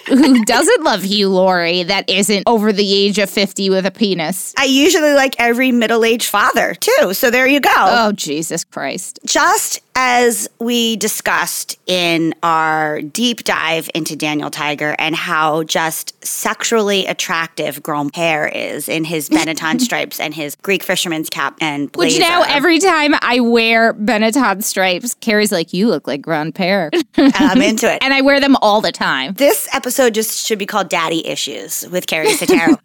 who <laughs> doesn't love Hugh Laurie that isn't over the age of 50 with a penis. I usually like every middle aged father, too. So there you go. Oh, Jesus Christ. Just as we discussed in our deep dive into Daniel Tiger and how just just sexually attractive Grandpere is in his <laughs> Benetton stripes and his Greek fisherman's cap and blazer. Which now every time I wear Benetton stripes, Keri's like, "You look like Grandpere," <laughs> and I'm into it. <laughs> and I wear them all the time. This episode just should be called Daddy Issues with Keri Sotero.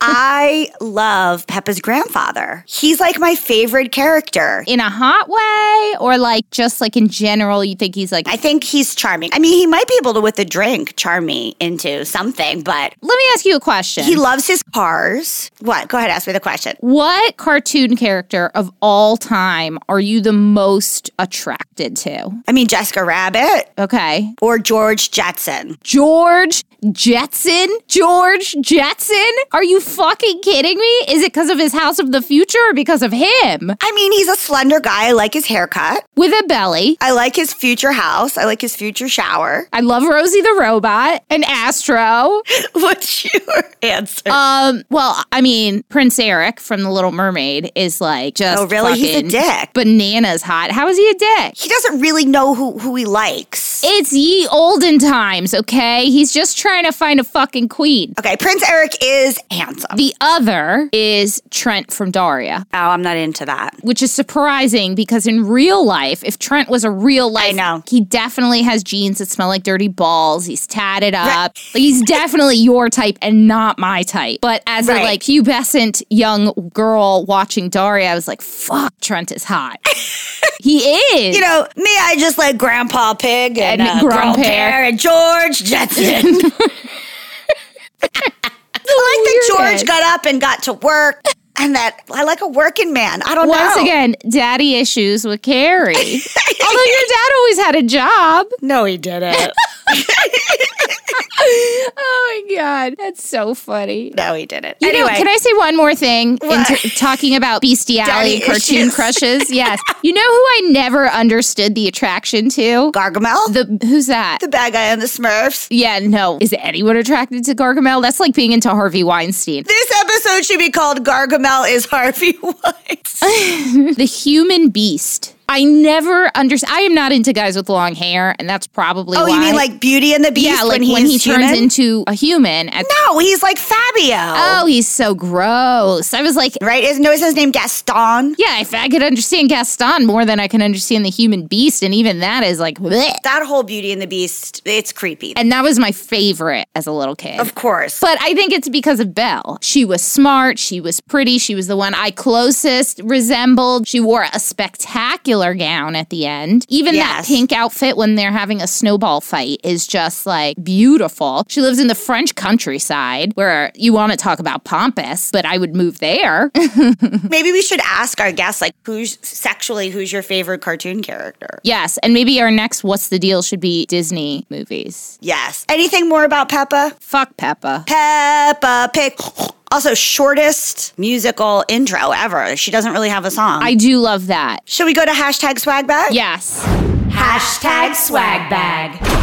I love Peppa's grandfather. He's like my favorite character. In a hot way, or like just like in general, you think he's like. I think he's charming. I mean, he might be able to, with a drink, charm me into something, but Let me ask you a question. he loves his cars. What? Go ahead, ask me the question. what cartoon character of all time are you the most attracted to? I mean, Jessica Rabbit Okay. or George Jetson. George Jetson? George Jetson? Are you fucking kidding me? Is it because of his House of the Future or because of him? I mean, he's a slender guy. I like his haircut. With a belly. I like his future house. I like his future shower. I love Rosie the Robot and Astro. <laughs> What's your answer? Um, well, I mean, Prince Eric from The Little Mermaid is like just Oh, really? He's a dick. Bananas hot. How is he a dick? he doesn't really know who, who he likes. It's ye olden times, okay? He's just trying to find a fucking queen. Okay, Prince Eric is handsome. The other is Trent from Daria, oh, I'm not into that. which is surprising because in real life, if Trent was a real life, I know. he definitely has jeans that smell like dirty balls. He's tatted up. Like, he's definitely your type and not my type. But as a like pubescent young girl watching Daria, I was like, fuck, Trent is hot. <laughs> he is. You know, me, I just like Grandpa Pig and, And uh. Grandpere and George Jetson. <laughs> I like oh, that George got up and got to work, and that I like a working man. I don't Once know. again, daddy issues with Keri. <laughs> Although your dad always had a job. no, he didn't. Oh my god, that's so funny. no, he didn't. You anyway, know, can I say one more thing in t- talking about bestiality Daddy cartoon issues. crushes? <laughs> Yes. You know who I never understood the attraction to? Gargamel, the, The who's that? The bad guy on the Smurfs. yeah, no. Is anyone attracted to Gargamel? That's like being into Harvey Weinstein. This episode should be called Gargamel is Harvey <laughs> Weinstein. <laughs> the human beast. I never understand. I am not into guys with long hair, and that's probably oh, why. you mean like Beauty and the Beast yeah, like when, when, he he's turns into a human. At, No, he's like Fabio. oh, he's so gross. I was like, Right? Isn't, no, isn't his name Gaston? yeah, if I could understand Gaston more than I can understand the human beast, and even that is like, bleh. That whole Beauty and the Beast, it's creepy. and that was my favorite as a little kid. of course. But I think it's because of Belle. She was smart. She was pretty. She was the one I closest resembled. She wore a spectacular gown at the end. Even that pink outfit when they're having a snowball fight is just like beautiful. She lives in the French countryside where you want to talk about pompous, but I would move there. <laughs> Maybe we should ask our guests, like, who's sexually, who's your favorite cartoon character? yes. And maybe our next What's the Deal should be Disney movies. Yes. Anything more about Peppa? Fuck Peppa. Peppa Pig. Also, shortest musical intro ever. She doesn't really have a song. I do love that. Should we go to hashtag swag bag? Yes. Hashtag swag bag.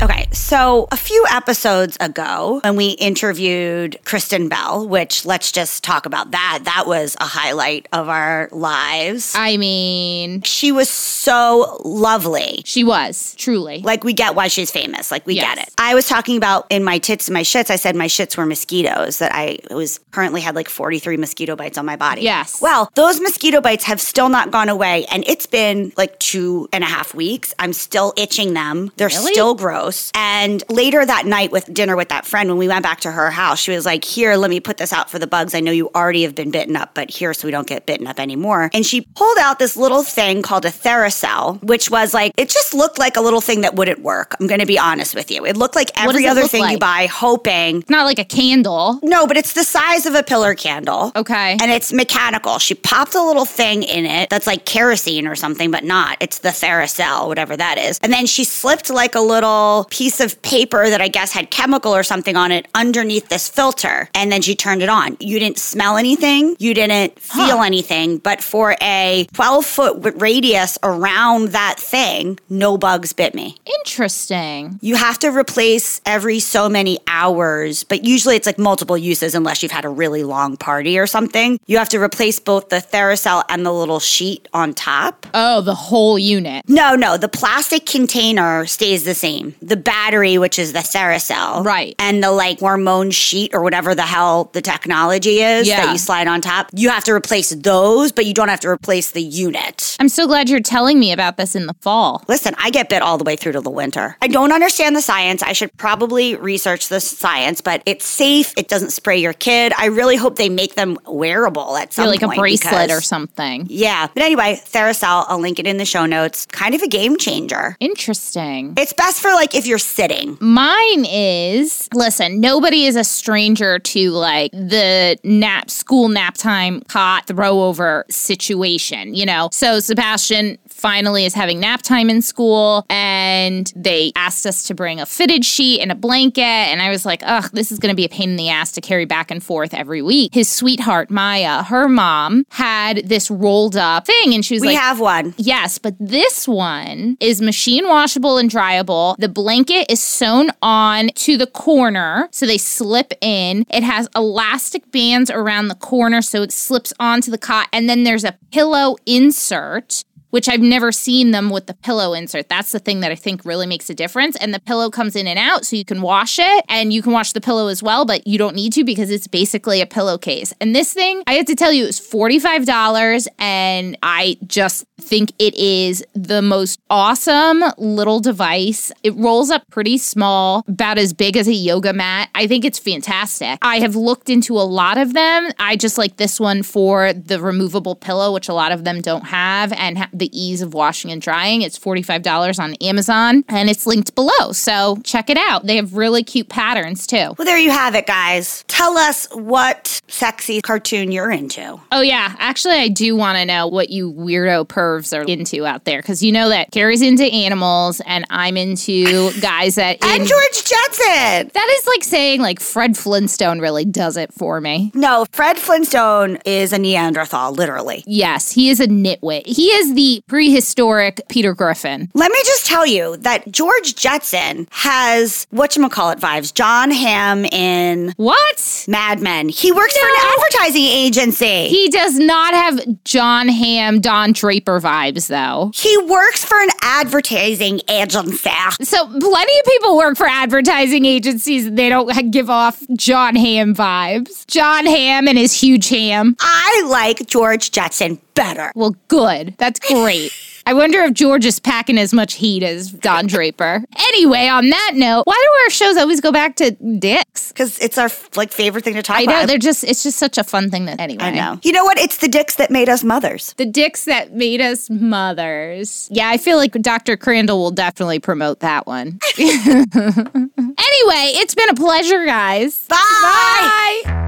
Okay, so a few episodes ago, when we interviewed Kristen Bell, which let's just talk about that. That was a highlight of our lives. I mean, she was so lovely. she was truly. Like, we get why she's famous. Like, we Yes. get it. I was talking about in my tits and my shits, I said my shits were mosquitoes, that I was currently had like 43 mosquito bites on my body. Yes. Well, those mosquito bites have still not gone away. And it's been like two and a half weeks. I'm still itching them. They're Really? still gross. And later that night with dinner with that friend, when we went back to her house, she was like, Here, let me put this out for the bugs. I know you already have been bitten up, but here so we don't get bitten up anymore. And she pulled out this little thing called a Thermacell, which was like, it just looked like a little thing that wouldn't work. I'm going to be honest with you. It looked like every other thing you buy, hoping. Not like a candle. No, but it's the size of a pillar candle. Okay. And it's mechanical. She popped a little thing in it that's like kerosene or something, but not. It's the Thermacell, whatever that is. And then she slipped like a little piece of paper that I guess had chemical or something on it underneath this filter. And then she turned it on. You didn't smell anything. You didn't feel anything. But for a 12 foot radius around that thing, no bugs bit me. Interesting. You have to replace every so many hours, but usually it's like multiple uses unless you've had a really long party or something. You have to replace both the Thermacell and the little sheet on top. Oh, the whole unit. No, no, the plastic container stays the same. The battery, which is the Thermacell. Right. And the like hormone sheet or whatever the hell the technology is Yeah. that you slide on top. You have to replace those, but you don't have to replace the unit. I'm so glad you're telling me about this in the fall. Listen, I get bit all the way through to the winter. I don't understand the science. I should probably research the science, but it's safe. It doesn't spray your kid. I really hope they make them wearable at some Feel like a bracelet because- or something. Yeah. But anyway, Thermacell, I'll link it in the show notes. Kind of a game changer. Interesting. It's best for like if you're sitting. Mine is listen, nobody is a stranger to like the nap school nap time cot throw over situation, you know. So Sebastian finally is having nap time in school and they asked us to bring a fitted sheet and a blanket and I was like, "Ugh, this is going to be a pain in the ass to carry back and forth every week." His sweetheart Maya, her mom had this rolled up thing and she was We like We have one. Yes, but this one is machine washable and dryable. The blanket is sewn on to the corner so they slip in. It has elastic bands around the corner so it slips onto the cot. And then there's a pillow insert. Which I've never seen them with the pillow insert. That's the thing that I think really makes a difference. And the pillow comes in and out, so you can wash it and you can wash the pillow as well, but you don't need to because it's basically a pillowcase. And this thing, I have to tell you, was $45 and I just think it is the most awesome little device. It rolls up pretty small, about as big as a yoga mat. I think it's fantastic. I have looked into a lot of them. I just like this one for the removable pillow, which a lot of them don't have, and ha- the ease of washing and drying. It's $45 on Amazon and it's linked below. So check it out. They have really cute patterns too. Well, there you have it, guys. Tell us what sexy cartoon you're into. Oh, yeah. Actually, I do want to know what you weirdo pervs are into out there because you know that Keri's into animals and I'm into <laughs> guys that. And in- George Jetson. that is like saying like Fred Flintstone really does it for me. No, Fred Flintstone is a Neanderthal, literally. Yes, he is a nitwit. He is the prehistoric Peter Griffin. Let me just tell you that George Jetson has what you call it vibes. Jon Hamm in What? Mad Men. He works for an advertising agency. He does not have Jon Hamm, Don Draper vibes though. He works for an advertising agency. So plenty of people work for advertising agencies and they don't give off Jon Hamm vibes. Jon Hamm and his huge ham. I like George Jetson better. Well, good. That's great. <laughs> I wonder if George is packing as much heat as Don Draper. Anyway, on that note, why do our shows always go back to dicks? Because it's our like favorite thing to talk about. I know about. they're just it's just such a fun thing that anyway. I know. You know what? It's the dicks that made us mothers. The dicks that made us mothers. Yeah, I feel like Dr. Crandall will definitely promote that one. <laughs> anyway, it's been a pleasure, guys. Bye. Bye.